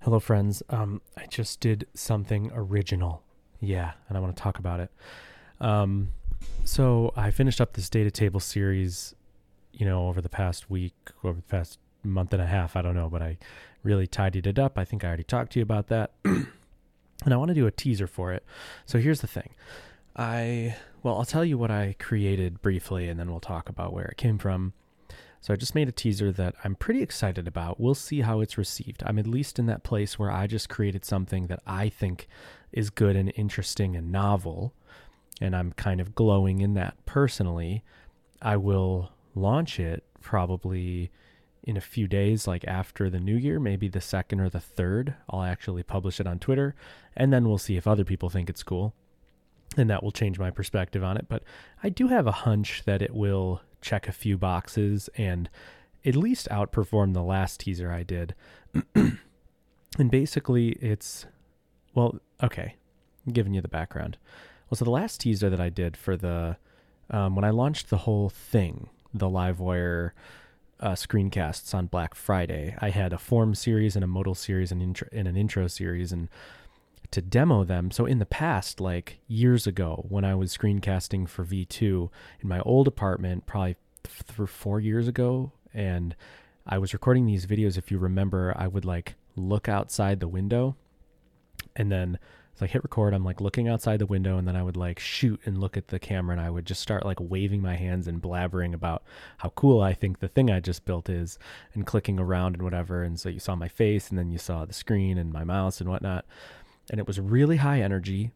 Hello, friends. Um, I just did something original. Yeah, and I want to talk about it. Um, so I finished up this data table series, you know, over the past week, over the past month and a half. I don't know, but I really tidied it up. I think I already talked to you about that. and I want to do a teaser for it. So here's the thing. I, well, I'll tell you what I created briefly and then we'll talk about where it came from. So I just made a teaser that I'm pretty excited about. We'll see how it's received. I'm at least in that place where I just created something that I think is good and interesting and novel. And I'm kind of glowing in that personally. I will launch it probably in a few days, like after the new year, maybe the second or the third. I'll actually publish it on Twitter, and then we'll see if other people think it's cool. And that will change my perspective on it. But I do have a hunch that it will check a few boxes and at least outperform the last teaser I did. and basically, it's well, okay, I'm giving you the background. Well, so the last teaser that I did for the um, when I launched the whole thing, the Livewire uh, screencasts on Black Friday, I had a form series and a modal series and, intro, and an intro series, and to demo them. So in the past, like years ago, when I was screencasting for V2 in my old apartment, probably th- four years ago, and I was recording these videos. If you remember, I would like look outside the window, and then so I hit record. I'm like looking outside the window, and then I would like shoot and look at the camera, and I would just start like waving my hands and blabbering about how cool I think the thing I just built is, and clicking around and whatever. And so you saw my face, and then you saw the screen and my mouse and whatnot and it was really high energy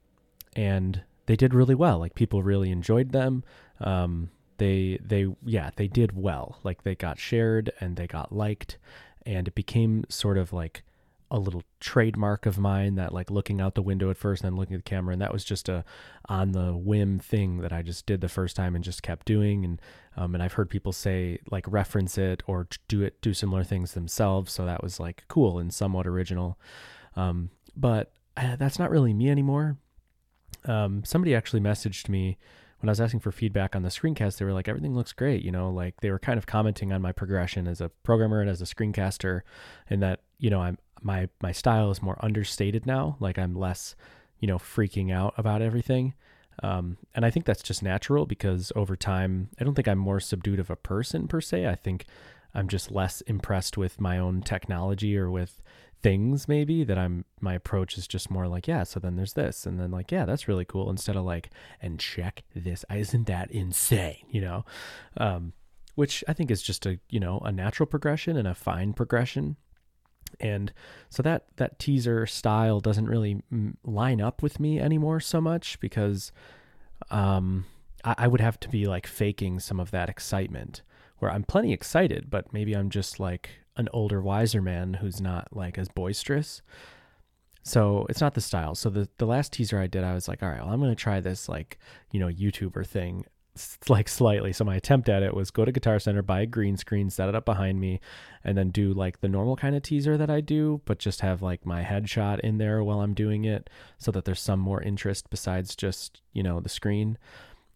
and they did really well like people really enjoyed them um, they they yeah they did well. Like they got shared and they got liked and it became sort of like a little trademark of mine that like looking out the window at first and then looking at the camera and that was just a on the whim thing that I just did the first time and just kept doing. And um, and I've heard people say like reference it or do it do similar things themselves. So that was like cool and somewhat original. Um, but uh, that's not really me anymore. Um, somebody actually messaged me when I was asking for feedback on the screencast. They were like, everything looks great. You know, like they were kind of commenting on my progression as a programmer and as a screencaster, and that you know, I'm my my style is more understated now. Like I'm less, you know, freaking out about everything. Um, and I think that's just natural because over time, I don't think I'm more subdued of a person per se. I think I'm just less impressed with my own technology or with things maybe that I'm my approach is just more like yeah so then there's this and then like yeah that's really cool instead of like and check this isn't that insane? You know? Um which I think is just a you know a natural progression and a fine progression. And so that that teaser style doesn't really line up with me anymore so much because um I, I would have to be like faking some of that excitement where I'm plenty excited but maybe I'm just like an older, wiser man who's not like as boisterous. So it's not the style. So the the last teaser I did, I was like, all right, well, I'm gonna try this like you know YouTuber thing, like slightly. So my attempt at it was go to Guitar Center, buy a green screen, set it up behind me, and then do like the normal kind of teaser that I do, but just have like my headshot in there while I'm doing it, so that there's some more interest besides just you know the screen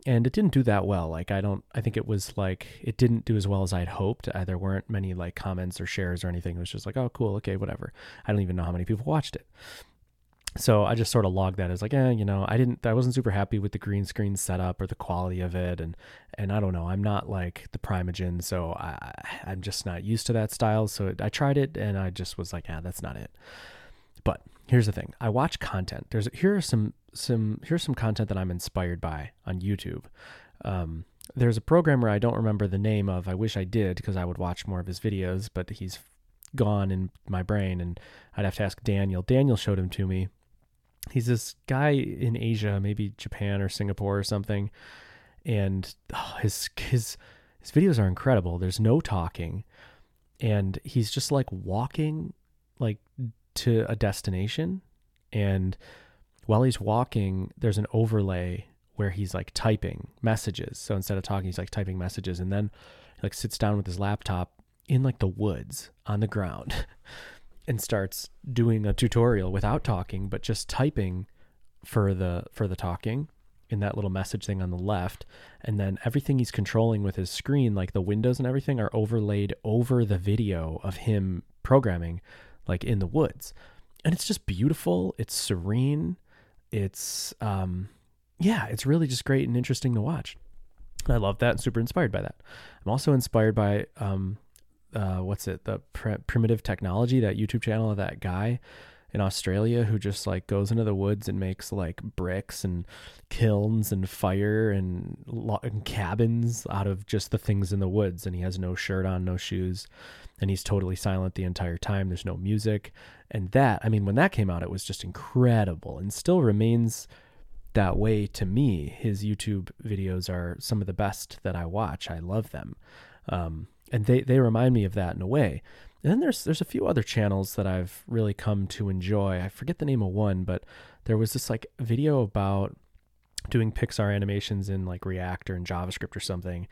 and it didn't do that well. Like I don't, I think it was like it didn't do as well as I'd hoped. There weren't many like comments or shares or anything. It was just like, oh, cool, okay, whatever. I don't even know how many people watched it. So I just sort of logged that as like, eh, you know, I didn't, I wasn't super happy with the green screen setup or the quality of it, and and I don't know, I'm not like the Primeagen, so I, I'm just not used to that style. So I tried it, and I just was like, ah, that's not it. But here's the thing: I watch content. There's here are some some here's some content that I'm inspired by on YouTube. Um, there's a programmer I don't remember the name of. I wish I did because I would watch more of his videos, but he's gone in my brain, and I'd have to ask Daniel. Daniel showed him to me. He's this guy in Asia, maybe Japan or Singapore or something, and oh, his his his videos are incredible. There's no talking, and he's just like walking like to a destination and while he's walking, there's an overlay where he's like typing messages. So instead of talking, he's like typing messages and then like sits down with his laptop in like the woods on the ground and starts doing a tutorial without talking, but just typing for the for the talking in that little message thing on the left and then everything he's controlling with his screen like the windows and everything are overlaid over the video of him programming like in the woods. And it's just beautiful. It's serene. It's um yeah, it's really just great and interesting to watch. I love that. and Super inspired by that. I'm also inspired by um uh what's it? The pr- primitive technology that YouTube channel of that guy in Australia who just like goes into the woods and makes like bricks and kilns and fire and, lo- and cabins out of just the things in the woods. And he has no shirt on, no shoes, and he's totally silent the entire time. There's no music. And that, I mean, when that came out, it was just incredible and still remains that way to me. His YouTube videos are some of the best that I watch. I love them. Um, and they, they remind me of that in a way. And then there's there's a few other channels that I've really come to enjoy. I forget the name of one, but there was this like video about doing Pixar animations in like React or in JavaScript or something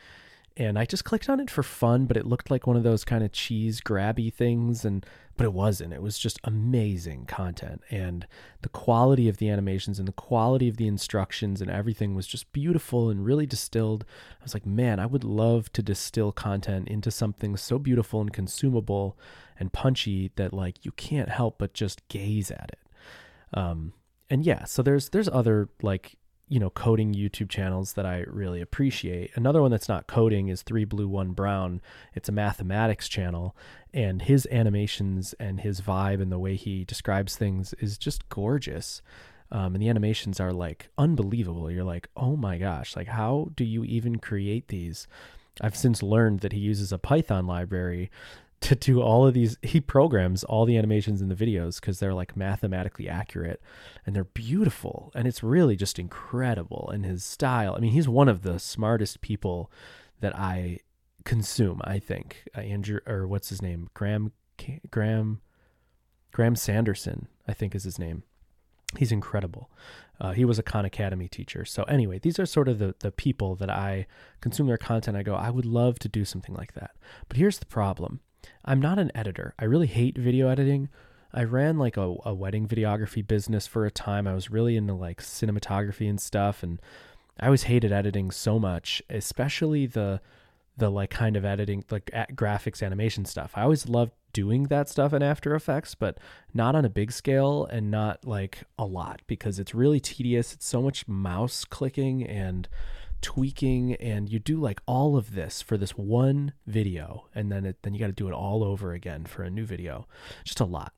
and I just clicked on it for fun, but it looked like one of those kind of cheese grabby things and but it wasn't. It was just amazing content and the quality of the animations and the quality of the instructions and everything was just beautiful and really distilled. I was like, "Man, I would love to distill content into something so beautiful and consumable and punchy that like you can't help but just gaze at it." Um and yeah, so there's there's other like you know coding YouTube channels that I really appreciate. Another one that's not coding is Three Blue One Brown. It's a mathematics channel, and his animations and his vibe and the way he describes things is just gorgeous. Um, and the animations are like unbelievable. You're like, oh my gosh, like how do you even create these? I've since learned that he uses a Python library to do all of these he programs all the animations in the videos because they're like mathematically accurate and they're beautiful and it's really just incredible in his style. I mean he's one of the smartest people that i consume i think. Uh, andrew or what's his name? Graham graham graham sanderson i think is his name. He's incredible. Uh, he was a khan academy teacher. So anyway these are sort of the, the people that i consume their content. I go i would love to do something like that. But here's the problem I'm not an editor. I really hate video editing. I ran like a, a wedding videography business for a time. I was really into like cinematography and stuff and I always hated editing so much, especially the the like kind of editing like graphics animation stuff. I always loved doing that stuff in After Effects, but not on a big scale and not like a lot because it's really tedious. It's so much mouse clicking and tweaking and you do like all of this for this one video and then it, then you got to do it all over again for a new video. Just a lot.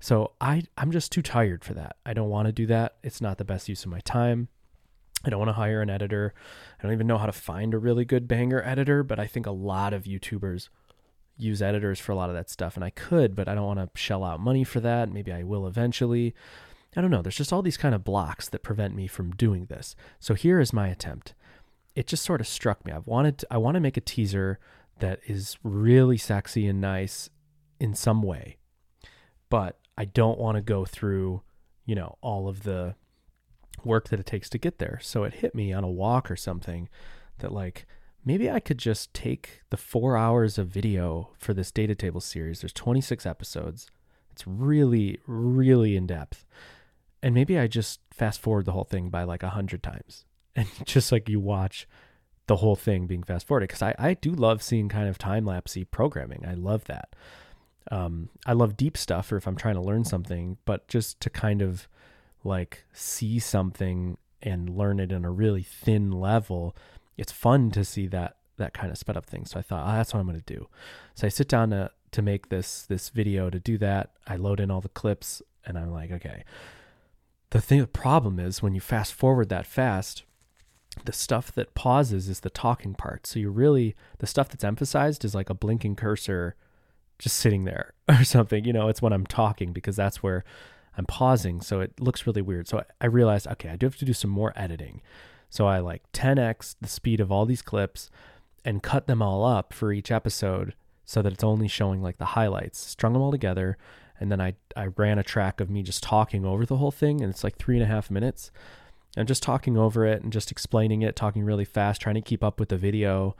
So i i'm just too tired for that. I don't want to do that. It's not the best use of my time. I don't want to hire an editor. I don't even know how to find a really good banger editor but i think a lot of youtubers use editors for a lot of that stuff and i could but i don't want to shell out money for that. Maybe i will eventually. I don't know. There's just all these kind of blocks that prevent me from doing this. So here is my attempt it just sort of struck me. I've wanted to, I want to make a teaser that is really sexy and nice in some way, but I don't want to go through, you know, all of the work that it takes to get there. So it hit me on a walk or something that like maybe I could just take the 4 hours of video for this data table series. There's 26 episodes. It's really really in depth. And maybe I just fast forward the whole thing by like a 100 times and just like you watch the whole thing being fast forwarded because I, I do love seeing kind of time lapsey programming. I love that. Um, I love deep stuff or if I'm trying to learn something, but just to kind of like see something and learn it in a really thin level, it's fun to see that that kind of sped up thing. So I thought, oh, that's what I'm going to do. So I sit down to to make this this video to do that. I load in all the clips and I'm like, okay. The thing the problem is when you fast forward that fast, the stuff that pauses is the talking part. So you really the stuff that's emphasized is like a blinking cursor just sitting there or something. You know, it's when I'm talking because that's where I'm pausing. So it looks really weird. So I realized, okay, I do have to do some more editing. So I like 10x the speed of all these clips and cut them all up for each episode so that it's only showing like the highlights, strung them all together. And then I, I ran a track of me just talking over the whole thing, and it's like three and a half minutes. I'm just talking over it and just explaining it, talking really fast, trying to keep up with the video.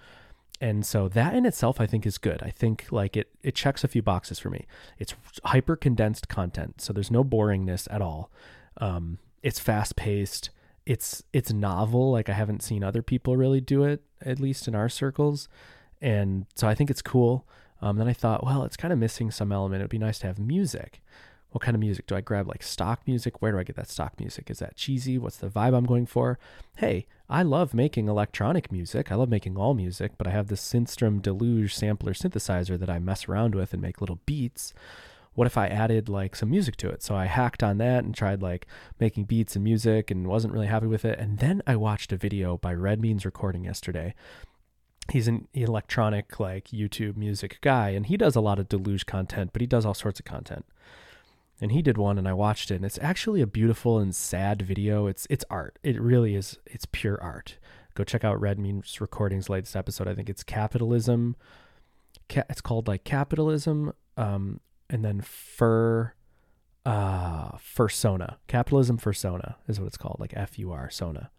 And so that in itself I think is good. I think like it it checks a few boxes for me. It's hyper condensed content, so there's no boringness at all. Um, it's fast paced. It's it's novel. Like I haven't seen other people really do it, at least in our circles. And so I think it's cool. Um, then I thought, well, it's kind of missing some element. It would be nice to have music. What kind of music? Do I grab like stock music? Where do I get that stock music? Is that cheesy? What's the vibe I'm going for? Hey, I love making electronic music. I love making all music, but I have this Synthstrom Deluge sampler synthesizer that I mess around with and make little beats what if I added like some music to it? So I hacked on that and tried like making beats and music and wasn't really happy with it. And then I watched a video by Red Means Recording yesterday. He's an electronic like YouTube music guy and he does a lot of deluge content, but he does all sorts of content. And he did one and I watched it and it's actually a beautiful and sad video. It's it's art. It really is it's pure art. Go check out Red Means Recording's latest episode. I think it's capitalism. it's called like capitalism um, and then fur uh fursona capitalism fursona is what it's called like f-u-r sona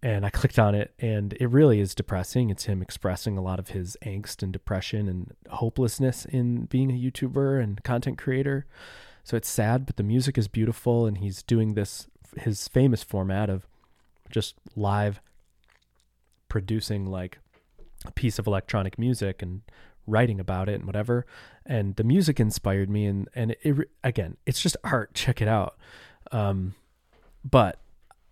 and i clicked on it and it really is depressing it's him expressing a lot of his angst and depression and hopelessness in being a youtuber and content creator so it's sad but the music is beautiful and he's doing this his famous format of just live producing like a piece of electronic music and writing about it and whatever. And the music inspired me, and and it again, it's just art. Check it out. Um, but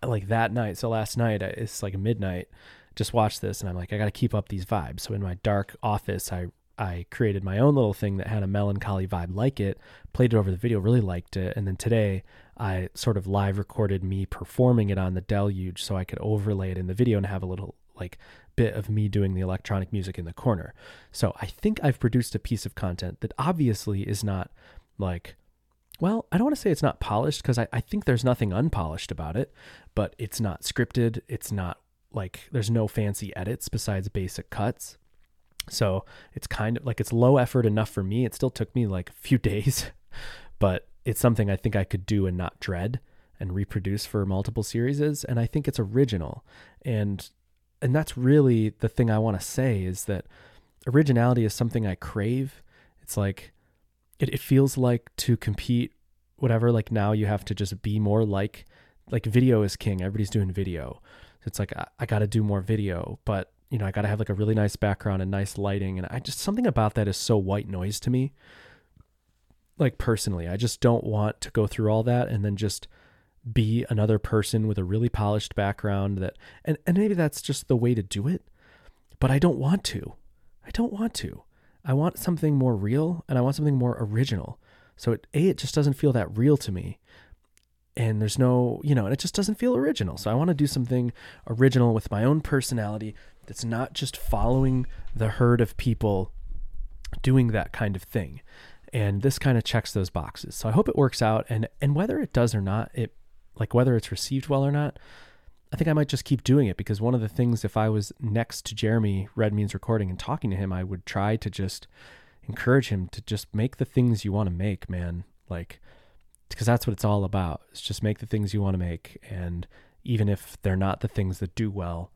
like that night, so last night it's like midnight. Just watched this, and I'm like, I got to keep up these vibes. So in my dark office, I I created my own little thing that had a melancholy vibe like it, played it over the video, really liked it. And then today I sort of live recorded me performing it on the deluge so I could overlay it in the video and have a little like bit of me doing the electronic music in the corner. So I think I've produced a piece of content that obviously is not like, well, I don't want to say it's not polished because I, I think there's nothing unpolished about it, but it's not scripted. It's not like there's no fancy edits besides basic cuts. So it's kind of like it's low effort enough for me. It still took me like a few days, but it's something I think I could do and not dread and reproduce for multiple series. And I think it's original. And and that's really the thing I want to say is that originality is something I crave. It's like it, it feels like to compete whatever like now you have to just be more like like video is king everybody's doing video it's like i, I got to do more video but you know i got to have like a really nice background and nice lighting and i just something about that is so white noise to me. Like personally i just don't want to go through all that and then just be another person with a really polished background that and, and maybe that's just the way to do it but i don't want to. I don't want to. I want something more real and i want something more original. So it a it just doesn't feel that real to me and there's no you know and it just doesn't feel original. So i want to do something original with my own personality that's not just following the herd of people doing that kind of thing. And this kind of checks those boxes. So i hope it works out and and whether it does or not it like whether it's received well or not, I think I might just keep doing it because one of the things, if I was next to Jeremy Red Means recording and talking to him, I would try to just encourage him to just make the things you want to make, man. Like, because that's what it's all about. It's just make the things you want to make. And even if they're not the things that do well,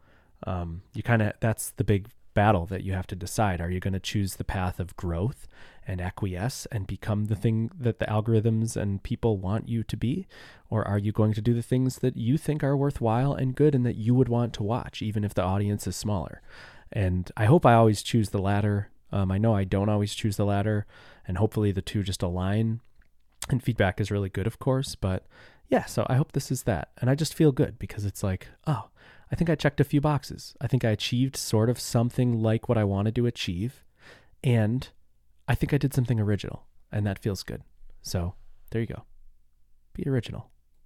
um, you kind of, that's the big battle that you have to decide. Are you going to choose the path of growth and acquiesce and become the thing that the algorithms and people want you to be? Or are you going to do the things that you think are worthwhile and good and that you would want to watch, even if the audience is smaller? And I hope I always choose the latter. Um, I know I don't always choose the latter, and hopefully the two just align. And feedback is really good, of course. But yeah, so I hope this is that. And I just feel good because it's like, oh, I think I checked a few boxes. I think I achieved sort of something like what I wanted to achieve. And I think I did something original, and that feels good. So there you go. Be original.